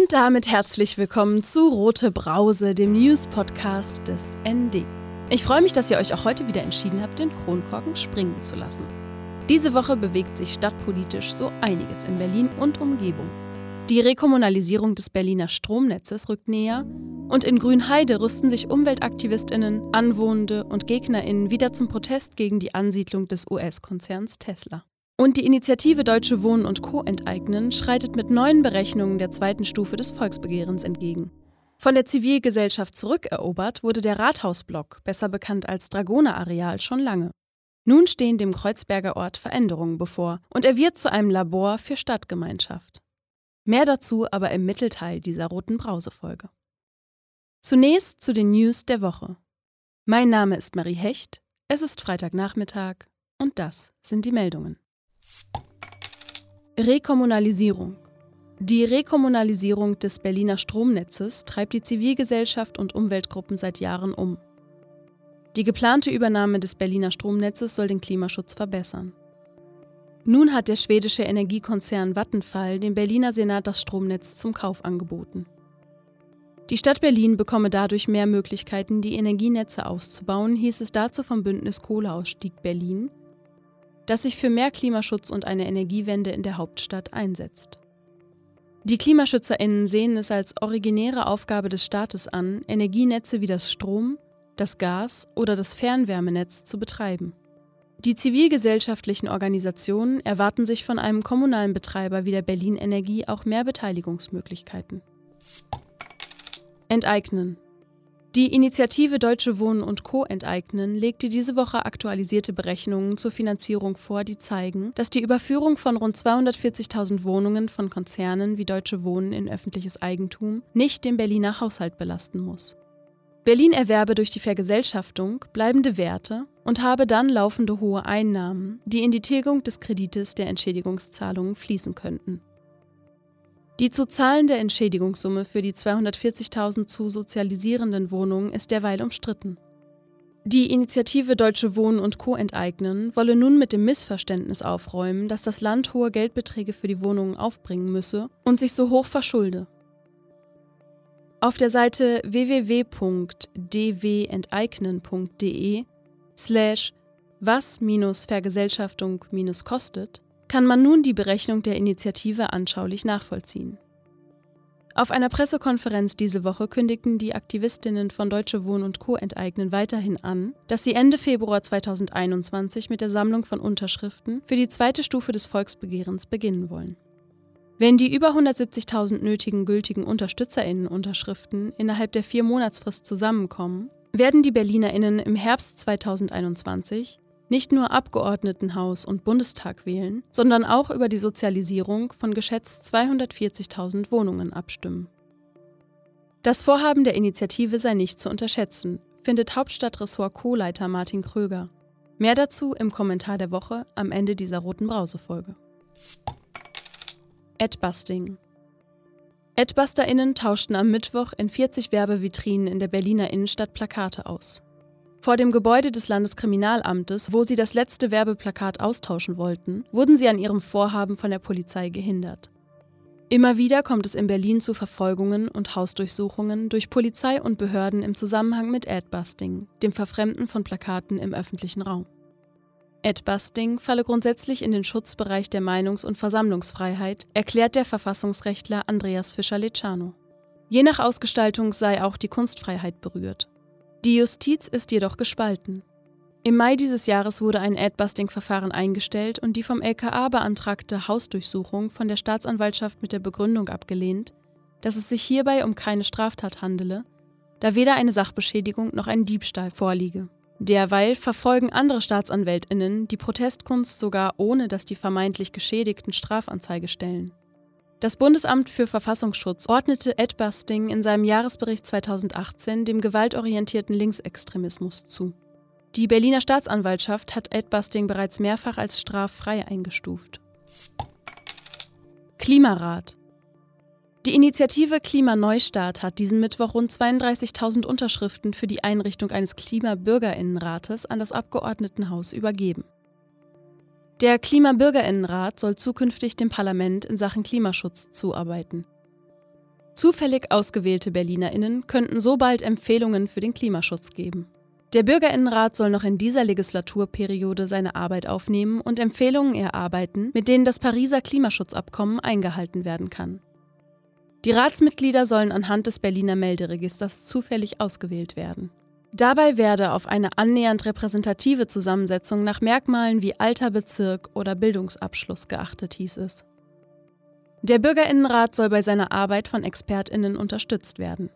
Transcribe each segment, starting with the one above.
Und damit herzlich willkommen zu Rote Brause, dem News-Podcast des ND. Ich freue mich, dass ihr euch auch heute wieder entschieden habt, den Kronkorken springen zu lassen. Diese Woche bewegt sich stadtpolitisch so einiges in Berlin und Umgebung. Die Rekommunalisierung des Berliner Stromnetzes rückt näher und in Grünheide rüsten sich Umweltaktivistinnen, Anwohnende und Gegnerinnen wieder zum Protest gegen die Ansiedlung des US-Konzerns Tesla. Und die Initiative Deutsche Wohnen und Co. enteignen schreitet mit neuen Berechnungen der zweiten Stufe des Volksbegehrens entgegen. Von der Zivilgesellschaft zurückerobert wurde der Rathausblock, besser bekannt als Dragoner-Areal, schon lange. Nun stehen dem Kreuzberger Ort Veränderungen bevor und er wird zu einem Labor für Stadtgemeinschaft. Mehr dazu aber im Mittelteil dieser roten Brausefolge. Zunächst zu den News der Woche. Mein Name ist Marie Hecht, es ist Freitagnachmittag und das sind die Meldungen. Rekommunalisierung. Die Rekommunalisierung des Berliner Stromnetzes treibt die Zivilgesellschaft und Umweltgruppen seit Jahren um. Die geplante Übernahme des Berliner Stromnetzes soll den Klimaschutz verbessern. Nun hat der schwedische Energiekonzern Vattenfall dem Berliner Senat das Stromnetz zum Kauf angeboten. Die Stadt Berlin bekomme dadurch mehr Möglichkeiten, die Energienetze auszubauen, hieß es dazu vom Bündnis Kohleausstieg Berlin, das sich für mehr Klimaschutz und eine Energiewende in der Hauptstadt einsetzt. Die KlimaschützerInnen sehen es als originäre Aufgabe des Staates an, Energienetze wie das Strom, das Gas oder das Fernwärmenetz zu betreiben. Die zivilgesellschaftlichen Organisationen erwarten sich von einem kommunalen Betreiber wie der Berlin Energie auch mehr Beteiligungsmöglichkeiten. Enteignen. Die Initiative Deutsche Wohnen und Co. enteignen legte diese Woche aktualisierte Berechnungen zur Finanzierung vor, die zeigen, dass die Überführung von rund 240.000 Wohnungen von Konzernen wie Deutsche Wohnen in öffentliches Eigentum nicht den Berliner Haushalt belasten muss. Berlin erwerbe durch die Vergesellschaftung bleibende Werte und habe dann laufende hohe Einnahmen, die in die Tilgung des Kredites der Entschädigungszahlungen fließen könnten. Die zu zahlende Entschädigungssumme für die 240.000 zu sozialisierenden Wohnungen ist derweil umstritten. Die Initiative Deutsche Wohnen und Co. enteignen wolle nun mit dem Missverständnis aufräumen, dass das Land hohe Geldbeträge für die Wohnungen aufbringen müsse und sich so hoch verschulde. Auf der Seite www.dwenteignen.de slash was-vergesellschaftung-kostet kann man nun die Berechnung der Initiative anschaulich nachvollziehen. Auf einer Pressekonferenz diese Woche kündigten die Aktivistinnen von Deutsche Wohnen und Co. enteignen weiterhin an, dass sie Ende Februar 2021 mit der Sammlung von Unterschriften für die zweite Stufe des Volksbegehrens beginnen wollen. Wenn die über 170.000 nötigen gültigen Unterstützerinnen-Unterschriften innerhalb der vier Monatsfrist zusammenkommen, werden die BerlinerInnen im Herbst 2021 nicht nur Abgeordnetenhaus und Bundestag wählen, sondern auch über die Sozialisierung von geschätzt 240.000 Wohnungen abstimmen. Das Vorhaben der Initiative sei nicht zu unterschätzen, findet Hauptstadtressort Co-Leiter Martin Kröger. Mehr dazu im Kommentar der Woche am Ende dieser roten Brausefolge. Adbusting. AdbusterInnen tauschten am Mittwoch in 40 Werbevitrinen in der Berliner Innenstadt Plakate aus. Vor dem Gebäude des Landeskriminalamtes, wo sie das letzte Werbeplakat austauschen wollten, wurden sie an ihrem Vorhaben von der Polizei gehindert. Immer wieder kommt es in Berlin zu Verfolgungen und Hausdurchsuchungen durch Polizei und Behörden im Zusammenhang mit Adbusting, dem Verfremden von Plakaten im öffentlichen Raum. Adbusting falle grundsätzlich in den Schutzbereich der Meinungs- und Versammlungsfreiheit, erklärt der Verfassungsrechtler Andreas Fischer-Lecano. Je nach Ausgestaltung sei auch die Kunstfreiheit berührt. Die Justiz ist jedoch gespalten. Im Mai dieses Jahres wurde ein Adbusting-Verfahren eingestellt und die vom LKA beantragte Hausdurchsuchung von der Staatsanwaltschaft mit der Begründung abgelehnt, dass es sich hierbei um keine Straftat handele, da weder eine Sachbeschädigung noch ein Diebstahl vorliege. Derweil verfolgen andere Staatsanwältinnen die Protestkunst sogar ohne, dass die vermeintlich Geschädigten Strafanzeige stellen. Das Bundesamt für Verfassungsschutz ordnete Adbusting in seinem Jahresbericht 2018 dem gewaltorientierten Linksextremismus zu. Die Berliner Staatsanwaltschaft hat Adbusting bereits mehrfach als straffrei eingestuft. Klimarat die Initiative Klimaneustart hat diesen Mittwoch rund 32.000 Unterschriften für die Einrichtung eines Klimabürgerinnenrates an das Abgeordnetenhaus übergeben. Der Klimabürgerinnenrat soll zukünftig dem Parlament in Sachen Klimaschutz zuarbeiten. Zufällig ausgewählte Berlinerinnen könnten so bald Empfehlungen für den Klimaschutz geben. Der Bürgerinnenrat soll noch in dieser Legislaturperiode seine Arbeit aufnehmen und Empfehlungen erarbeiten, mit denen das Pariser Klimaschutzabkommen eingehalten werden kann. Die Ratsmitglieder sollen anhand des Berliner Melderegisters zufällig ausgewählt werden. Dabei werde auf eine annähernd repräsentative Zusammensetzung nach Merkmalen wie Alter, Bezirk oder Bildungsabschluss geachtet, hieß es. Der Bürgerinnenrat soll bei seiner Arbeit von Expertinnen unterstützt werden.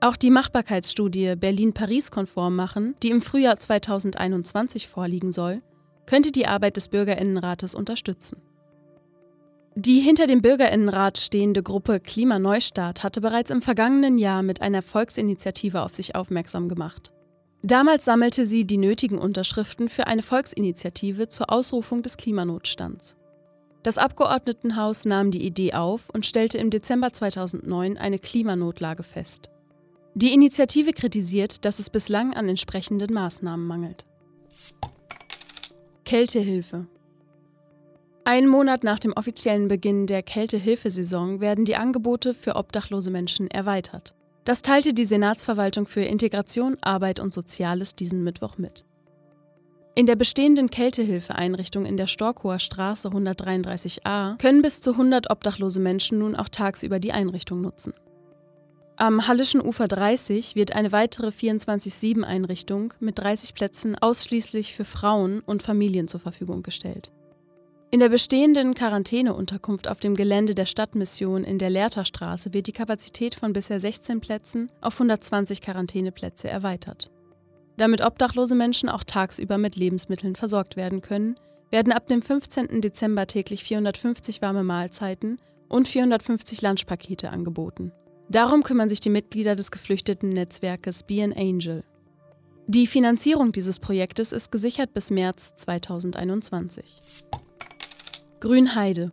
Auch die Machbarkeitsstudie Berlin-Paris konform machen, die im Frühjahr 2021 vorliegen soll, könnte die Arbeit des Bürgerinnenrates unterstützen. Die hinter dem Bürgerinnenrat stehende Gruppe Klimaneustart hatte bereits im vergangenen Jahr mit einer Volksinitiative auf sich aufmerksam gemacht. Damals sammelte sie die nötigen Unterschriften für eine Volksinitiative zur Ausrufung des Klimanotstands. Das Abgeordnetenhaus nahm die Idee auf und stellte im Dezember 2009 eine Klimanotlage fest. Die Initiative kritisiert, dass es bislang an entsprechenden Maßnahmen mangelt. Kältehilfe Einen Monat nach dem offiziellen Beginn der Kältehilfesaison werden die Angebote für obdachlose Menschen erweitert. Das teilte die Senatsverwaltung für Integration, Arbeit und Soziales diesen Mittwoch mit. In der bestehenden Kältehilfeeinrichtung in der Storkower Straße 133a können bis zu 100 obdachlose Menschen nun auch tagsüber die Einrichtung nutzen. Am Hallischen Ufer 30 wird eine weitere 24-7-Einrichtung mit 30 Plätzen ausschließlich für Frauen und Familien zur Verfügung gestellt. In der bestehenden Quarantäneunterkunft auf dem Gelände der Stadtmission in der Lehrterstraße wird die Kapazität von bisher 16 Plätzen auf 120 Quarantäneplätze erweitert. Damit obdachlose Menschen auch tagsüber mit Lebensmitteln versorgt werden können, werden ab dem 15. Dezember täglich 450 warme Mahlzeiten und 450 Lunchpakete angeboten. Darum kümmern sich die Mitglieder des geflüchteten Netzwerkes Be an Angel. Die Finanzierung dieses Projektes ist gesichert bis März 2021. Grünheide.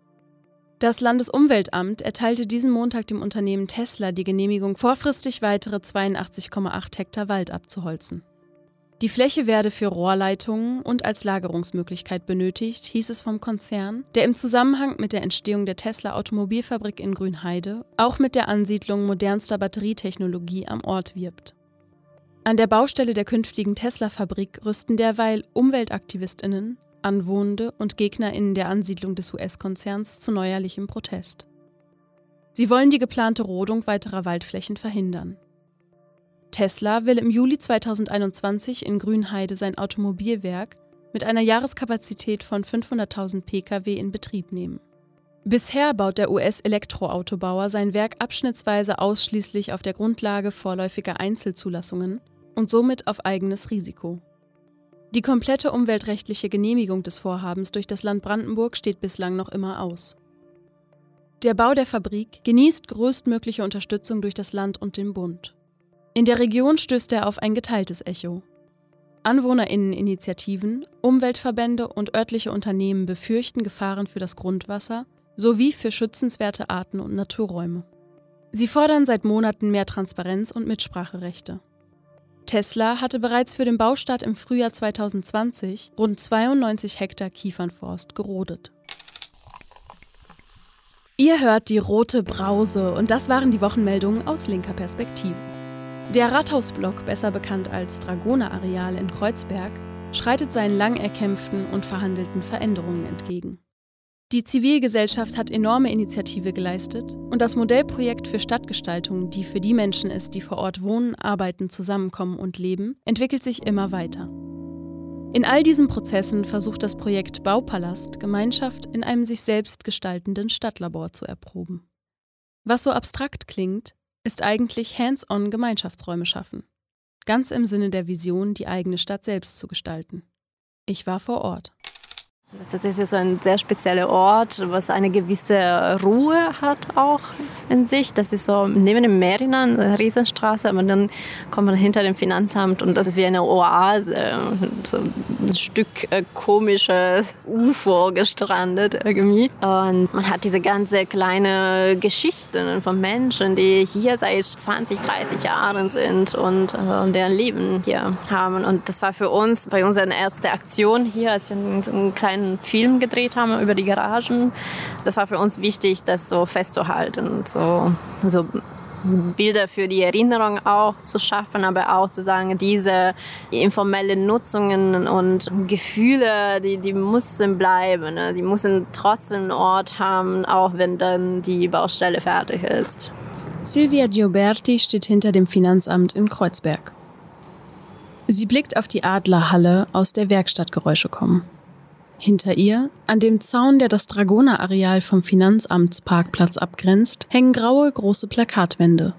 Das Landesumweltamt erteilte diesen Montag dem Unternehmen Tesla die Genehmigung, vorfristig weitere 82,8 Hektar Wald abzuholzen. Die Fläche werde für Rohrleitungen und als Lagerungsmöglichkeit benötigt, hieß es vom Konzern, der im Zusammenhang mit der Entstehung der Tesla Automobilfabrik in Grünheide auch mit der Ansiedlung modernster Batterietechnologie am Ort wirbt. An der Baustelle der künftigen Tesla-Fabrik rüsten derweil Umweltaktivistinnen, Anwohnende und Gegnerinnen der Ansiedlung des US-Konzerns zu neuerlichem Protest. Sie wollen die geplante Rodung weiterer Waldflächen verhindern. Tesla will im Juli 2021 in Grünheide sein Automobilwerk mit einer Jahreskapazität von 500.000 Pkw in Betrieb nehmen. Bisher baut der US-Elektroautobauer sein Werk abschnittsweise ausschließlich auf der Grundlage vorläufiger Einzelzulassungen und somit auf eigenes Risiko. Die komplette umweltrechtliche Genehmigung des Vorhabens durch das Land Brandenburg steht bislang noch immer aus. Der Bau der Fabrik genießt größtmögliche Unterstützung durch das Land und den Bund. In der Region stößt er auf ein geteiltes Echo. Anwohnerinneninitiativen, Umweltverbände und örtliche Unternehmen befürchten Gefahren für das Grundwasser sowie für schützenswerte Arten und Naturräume. Sie fordern seit Monaten mehr Transparenz und Mitspracherechte. Tesla hatte bereits für den Baustart im Frühjahr 2020 rund 92 Hektar Kiefernforst gerodet. Ihr hört die rote Brause und das waren die Wochenmeldungen aus linker Perspektive. Der Rathausblock, besser bekannt als Dragoner-Areal in Kreuzberg, schreitet seinen lang erkämpften und verhandelten Veränderungen entgegen. Die Zivilgesellschaft hat enorme Initiative geleistet und das Modellprojekt für Stadtgestaltung, die für die Menschen ist, die vor Ort wohnen, arbeiten, zusammenkommen und leben, entwickelt sich immer weiter. In all diesen Prozessen versucht das Projekt Baupalast Gemeinschaft in einem sich selbst gestaltenden Stadtlabor zu erproben. Was so abstrakt klingt, ist eigentlich hands-on Gemeinschaftsräume schaffen. Ganz im Sinne der Vision, die eigene Stadt selbst zu gestalten. Ich war vor Ort. Das ist so ein sehr spezieller Ort, was eine gewisse Ruhe hat auch in sich. Das ist so neben dem Merinan, eine Riesenstraße, aber dann kommt man hinter dem Finanzamt und das ist wie eine Oase, so ein Stück äh, komisches UFO gestrandet irgendwie. Und man hat diese ganze kleine Geschichten von Menschen, die hier seit 20, 30 Jahren sind und äh, deren Leben hier haben. Und das war für uns bei unserer ersten Aktion hier, als wir einen kleinen einen Film gedreht haben über die Garagen. Das war für uns wichtig, das so festzuhalten, so, so Bilder für die Erinnerung auch zu schaffen, aber auch zu sagen, diese informellen Nutzungen und Gefühle, die, die müssen bleiben. Ne? Die müssen trotzdem einen Ort haben, auch wenn dann die Baustelle fertig ist. Silvia Gioberti steht hinter dem Finanzamt in Kreuzberg. Sie blickt auf die Adlerhalle, aus der Werkstattgeräusche kommen. Hinter ihr, an dem Zaun, der das Dragoner-Areal vom Finanzamtsparkplatz abgrenzt, hängen graue große Plakatwände.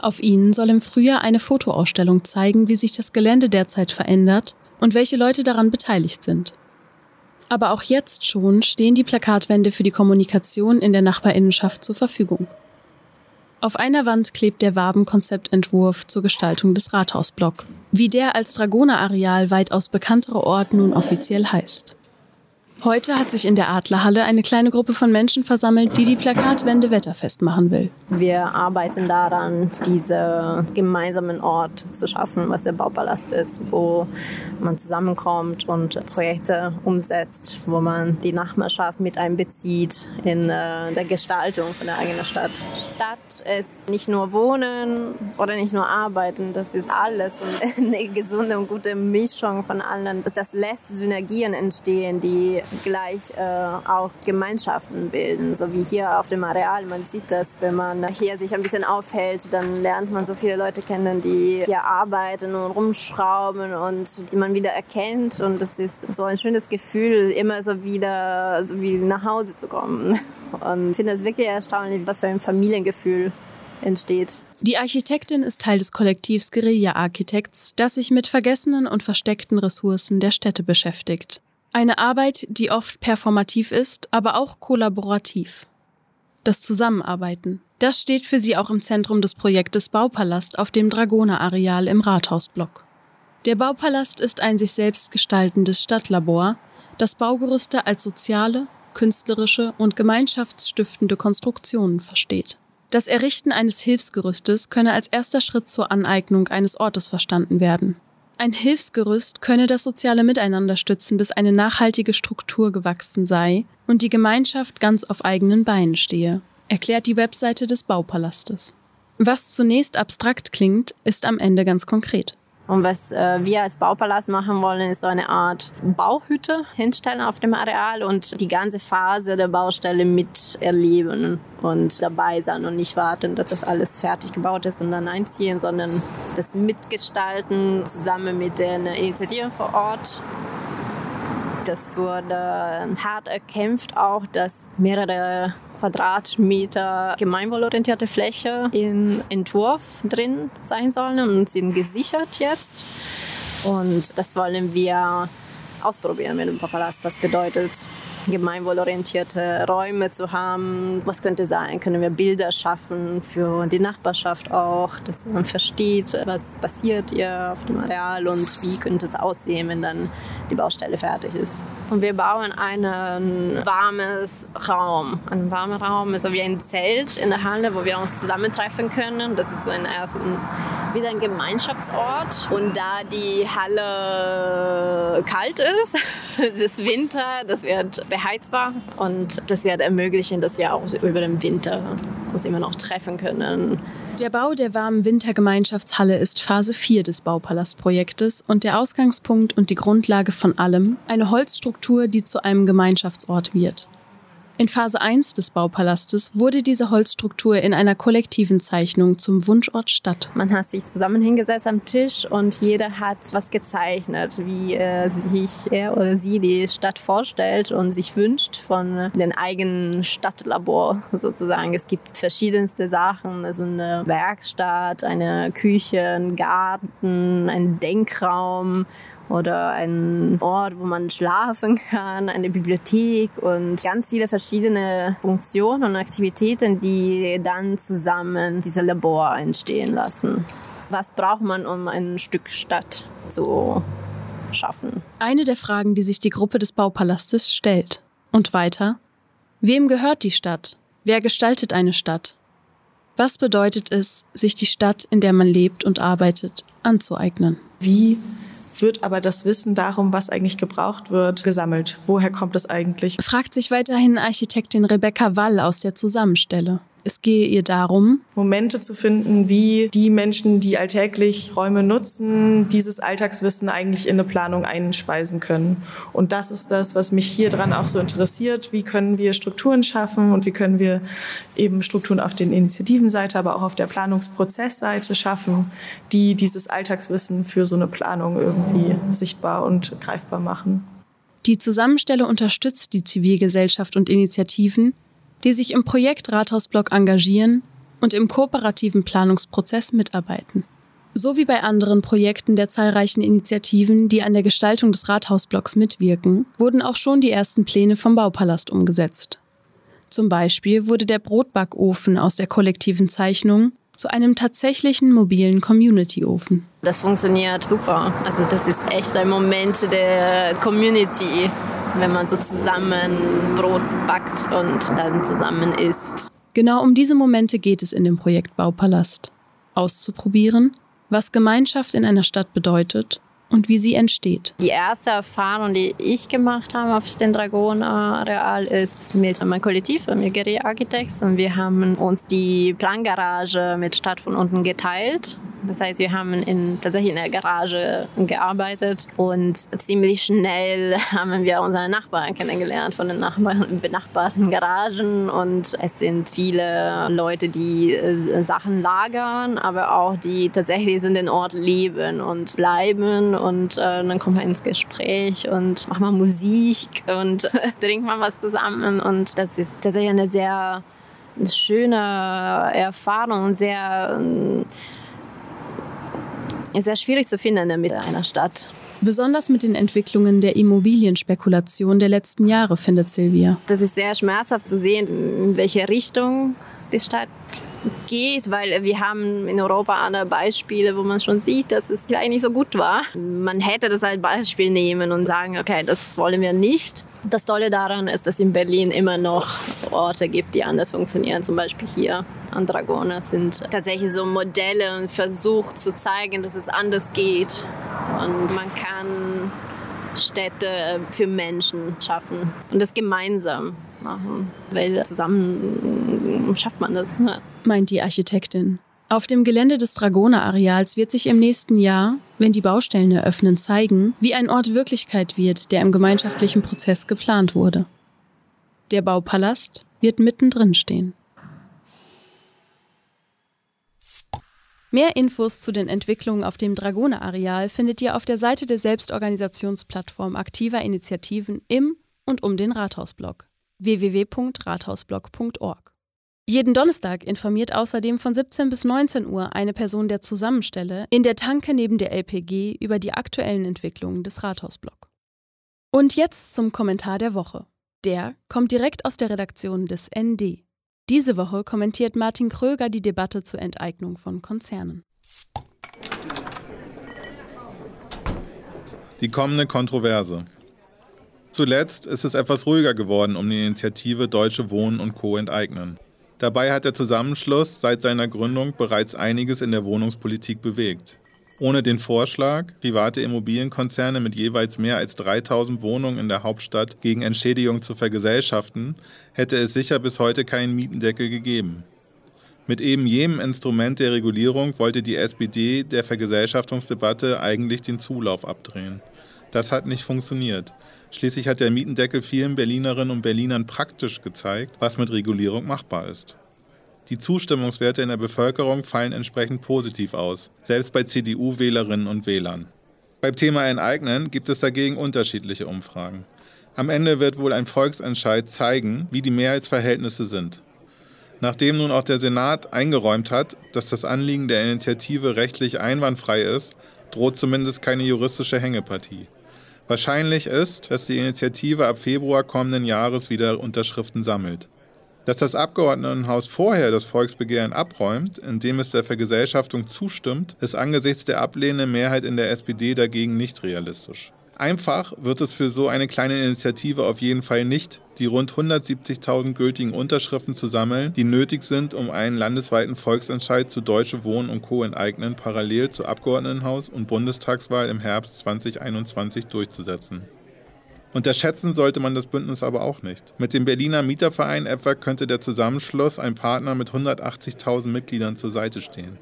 Auf ihnen soll im Frühjahr eine Fotoausstellung zeigen, wie sich das Gelände derzeit verändert und welche Leute daran beteiligt sind. Aber auch jetzt schon stehen die Plakatwände für die Kommunikation in der Nachbarinnenschaft zur Verfügung. Auf einer Wand klebt der Wabenkonzeptentwurf zur Gestaltung des Rathausblock, wie der als Dragoner-Areal weitaus bekanntere Ort nun offiziell heißt. Heute hat sich in der Adlerhalle eine kleine Gruppe von Menschen versammelt, die die Plakatwände wetterfest machen will. Wir arbeiten daran, diesen gemeinsamen Ort zu schaffen, was der Baupalast ist, wo man zusammenkommt und Projekte umsetzt, wo man die Nachbarschaft mit einbezieht in äh, der Gestaltung von der eigenen Stadt. Stadt ist nicht nur Wohnen oder nicht nur Arbeiten, das ist alles und eine gesunde und gute Mischung von allen. Das lässt Synergien entstehen, die gleich äh, auch Gemeinschaften bilden, so wie hier auf dem Areal. Man sieht das, wenn man hier sich ein bisschen aufhält, dann lernt man so viele Leute kennen, die hier arbeiten und rumschrauben und die man wieder erkennt. Und das ist so ein schönes Gefühl, immer so wieder so wie nach Hause zu kommen. Und ich finde es wirklich erstaunlich, was für ein Familiengefühl entsteht. Die Architektin ist Teil des Kollektivs Guerilla Architects, das sich mit vergessenen und versteckten Ressourcen der Städte beschäftigt. Eine Arbeit, die oft performativ ist, aber auch kollaborativ. Das Zusammenarbeiten, das steht für sie auch im Zentrum des Projektes Baupalast auf dem Dragoner-Areal im Rathausblock. Der Baupalast ist ein sich selbst gestaltendes Stadtlabor, das Baugerüste als soziale, künstlerische und gemeinschaftsstiftende Konstruktionen versteht. Das Errichten eines Hilfsgerüstes könne als erster Schritt zur Aneignung eines Ortes verstanden werden. Ein Hilfsgerüst könne das soziale Miteinander stützen, bis eine nachhaltige Struktur gewachsen sei und die Gemeinschaft ganz auf eigenen Beinen stehe, erklärt die Webseite des Baupalastes. Was zunächst abstrakt klingt, ist am Ende ganz konkret. Und was äh, wir als Baupalast machen wollen, ist so eine Art Bauhütte hinstellen auf dem Areal und die ganze Phase der Baustelle miterleben und dabei sein und nicht warten, dass das alles fertig gebaut ist und dann einziehen, sondern das mitgestalten zusammen mit den Initiativen vor Ort das wurde hart erkämpft auch, dass mehrere Quadratmeter gemeinwohlorientierte Fläche im Entwurf drin sein sollen und sind gesichert jetzt. Und das wollen wir ausprobieren mit dem Papalast. Was bedeutet gemeinwohlorientierte Räume zu haben. Was könnte sein? Können wir Bilder schaffen für die Nachbarschaft auch, dass man versteht, was passiert hier auf dem Areal und wie könnte es aussehen, wenn dann die Baustelle fertig ist. Und wir bauen einen warmes Raum. Ein warmer Raum ist so wie ein Zelt in der Halle, wo wir uns zusammentreffen können. Das ist so ein wieder ein Gemeinschaftsort. Und da die Halle kalt ist, es ist Winter, das wird beheizbar und das wird ermöglichen, dass wir auch über den Winter uns immer noch treffen können. Der Bau der warmen Wintergemeinschaftshalle ist Phase 4 des Baupalastprojektes und der Ausgangspunkt und die Grundlage von allem, eine Holzstruktur, die zu einem Gemeinschaftsort wird. In Phase 1 des Baupalastes wurde diese Holzstruktur in einer kollektiven Zeichnung zum Wunschort Stadt. Man hat sich zusammen hingesetzt am Tisch und jeder hat was gezeichnet, wie äh, sich er oder sie die Stadt vorstellt und sich wünscht von den eigenen Stadtlabor sozusagen. Es gibt verschiedenste Sachen, also eine Werkstatt, eine Küche, ein Garten, ein Denkraum oder ein Ort, wo man schlafen kann, eine Bibliothek und ganz viele verschiedene Funktionen und Aktivitäten, die dann zusammen diese Labor entstehen lassen. Was braucht man, um ein Stück Stadt zu schaffen? Eine der Fragen, die sich die Gruppe des Baupalastes stellt. Und weiter, wem gehört die Stadt? Wer gestaltet eine Stadt? Was bedeutet es, sich die Stadt, in der man lebt und arbeitet, anzueignen? Wie wird aber das Wissen darum, was eigentlich gebraucht wird, gesammelt. Woher kommt es eigentlich? Fragt sich weiterhin Architektin Rebecca Wall aus der Zusammenstelle. Es gehe ihr darum, Momente zu finden, wie die Menschen, die alltäglich Räume nutzen, dieses Alltagswissen eigentlich in eine Planung einspeisen können. Und das ist das, was mich hier dran auch so interessiert. Wie können wir Strukturen schaffen und wie können wir eben Strukturen auf den Initiativenseite, aber auch auf der Planungsprozessseite schaffen, die dieses Alltagswissen für so eine Planung irgendwie sichtbar und greifbar machen. Die Zusammenstelle unterstützt die Zivilgesellschaft und Initiativen, die sich im Projekt Rathausblock engagieren und im kooperativen Planungsprozess mitarbeiten. So wie bei anderen Projekten der zahlreichen Initiativen, die an der Gestaltung des Rathausblocks mitwirken, wurden auch schon die ersten Pläne vom Baupalast umgesetzt. Zum Beispiel wurde der Brotbackofen aus der kollektiven Zeichnung zu einem tatsächlichen mobilen Community-Ofen. Das funktioniert super. Also das ist echt ein Moment der Community, wenn man so zusammen Brot backt und dann zusammen isst. Genau um diese Momente geht es in dem Projekt Baupalast. Auszuprobieren, was Gemeinschaft in einer Stadt bedeutet und wie sie entsteht. Die erste Erfahrung, die ich gemacht habe auf dem Dragon-Areal, ist mit meinem Kollektiv, mit Guerilla Architects. Und wir haben uns die Plangarage mit Stadt von unten geteilt. Das heißt, wir haben in, tatsächlich in der Garage gearbeitet und ziemlich schnell haben wir unsere Nachbarn kennengelernt von den Nachbarn, benachbarten Garagen und es sind viele Leute, die äh, Sachen lagern, aber auch die tatsächlich in den Ort leben und bleiben und äh, dann kommt man ins Gespräch und macht man Musik und trinkt man was zusammen und das ist tatsächlich eine sehr schöne Erfahrung, sehr ist sehr schwierig zu finden in der Mitte einer Stadt. Besonders mit den Entwicklungen der Immobilienspekulation der letzten Jahre, findet Silvia. Das ist sehr schmerzhaft zu sehen, in welche Richtung die Stadt geht, weil wir haben in Europa andere Beispiele, wo man schon sieht, dass es vielleicht nicht so gut war. Man hätte das als Beispiel nehmen und sagen, okay, das wollen wir nicht. Das Tolle daran ist, dass es in Berlin immer noch Orte gibt, die anders funktionieren. Zum Beispiel hier an Dragona sind tatsächlich so Modelle und Versuch zu zeigen, dass es anders geht. Und man kann Städte für Menschen schaffen und das gemeinsam machen, weil zusammen schafft man das. Ne? Meint die Architektin. Auf dem Gelände des Dragoner-Areals wird sich im nächsten Jahr, wenn die Baustellen eröffnen, zeigen, wie ein Ort Wirklichkeit wird, der im gemeinschaftlichen Prozess geplant wurde. Der Baupalast wird mittendrin stehen. Mehr Infos zu den Entwicklungen auf dem Dragoner-Areal findet ihr auf der Seite der Selbstorganisationsplattform aktiver Initiativen im und um den Rathausblock www.rathausblock.org. Jeden Donnerstag informiert außerdem von 17 bis 19 Uhr eine Person der Zusammenstelle in der Tanke neben der LPG über die aktuellen Entwicklungen des Rathausblock. Und jetzt zum Kommentar der Woche. Der kommt direkt aus der Redaktion des ND. Diese Woche kommentiert Martin Kröger die Debatte zur Enteignung von Konzernen. Die kommende Kontroverse. Zuletzt ist es etwas ruhiger geworden um die Initiative Deutsche Wohnen und Co. enteignen. Dabei hat der Zusammenschluss seit seiner Gründung bereits einiges in der Wohnungspolitik bewegt. Ohne den Vorschlag, private Immobilienkonzerne mit jeweils mehr als 3000 Wohnungen in der Hauptstadt gegen Entschädigung zu vergesellschaften, hätte es sicher bis heute keinen Mietendeckel gegeben. Mit eben jenem Instrument der Regulierung wollte die SPD der Vergesellschaftungsdebatte eigentlich den Zulauf abdrehen. Das hat nicht funktioniert. Schließlich hat der Mietendeckel vielen Berlinerinnen und Berlinern praktisch gezeigt, was mit Regulierung machbar ist. Die Zustimmungswerte in der Bevölkerung fallen entsprechend positiv aus, selbst bei CDU-Wählerinnen und Wählern. Beim Thema Enteignen gibt es dagegen unterschiedliche Umfragen. Am Ende wird wohl ein Volksentscheid zeigen, wie die Mehrheitsverhältnisse sind. Nachdem nun auch der Senat eingeräumt hat, dass das Anliegen der Initiative rechtlich einwandfrei ist, droht zumindest keine juristische Hängepartie. Wahrscheinlich ist, dass die Initiative ab Februar kommenden Jahres wieder Unterschriften sammelt. Dass das Abgeordnetenhaus vorher das Volksbegehren abräumt, indem es der Vergesellschaftung zustimmt, ist angesichts der ablehnenden Mehrheit in der SPD dagegen nicht realistisch. Einfach wird es für so eine kleine Initiative auf jeden Fall nicht, die rund 170.000 gültigen Unterschriften zu sammeln, die nötig sind, um einen landesweiten Volksentscheid zu Deutsche Wohnen und Co. enteignen parallel zur Abgeordnetenhaus- und Bundestagswahl im Herbst 2021 durchzusetzen. Unterschätzen sollte man das Bündnis aber auch nicht. Mit dem Berliner Mieterverein etwa könnte der Zusammenschluss ein Partner mit 180.000 Mitgliedern zur Seite stehen.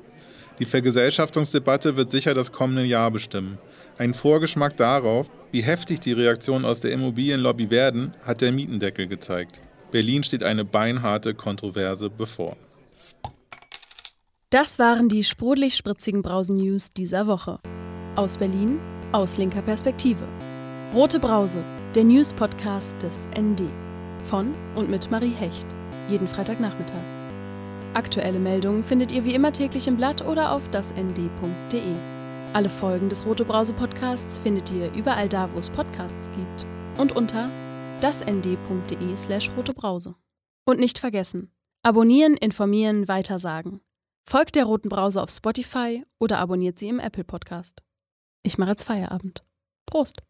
Die Vergesellschaftungsdebatte wird sicher das kommende Jahr bestimmen. Ein Vorgeschmack darauf, wie heftig die Reaktionen aus der Immobilienlobby werden, hat der Mietendeckel gezeigt. Berlin steht eine beinharte Kontroverse bevor. Das waren die sprudelig-spritzigen Brausen-News dieser Woche. Aus Berlin, aus linker Perspektive. Rote Brause, der News-Podcast des ND. Von und mit Marie Hecht. Jeden Freitagnachmittag. Aktuelle Meldungen findet ihr wie immer täglich im Blatt oder auf dasnd.de. Alle Folgen des Rote Brause Podcasts findet ihr überall da, wo es Podcasts gibt und unter dasnd.de slash rotebrause. Und nicht vergessen, abonnieren, informieren, weitersagen. Folgt der Roten Brause auf Spotify oder abonniert sie im Apple Podcast. Ich mache jetzt Feierabend. Prost!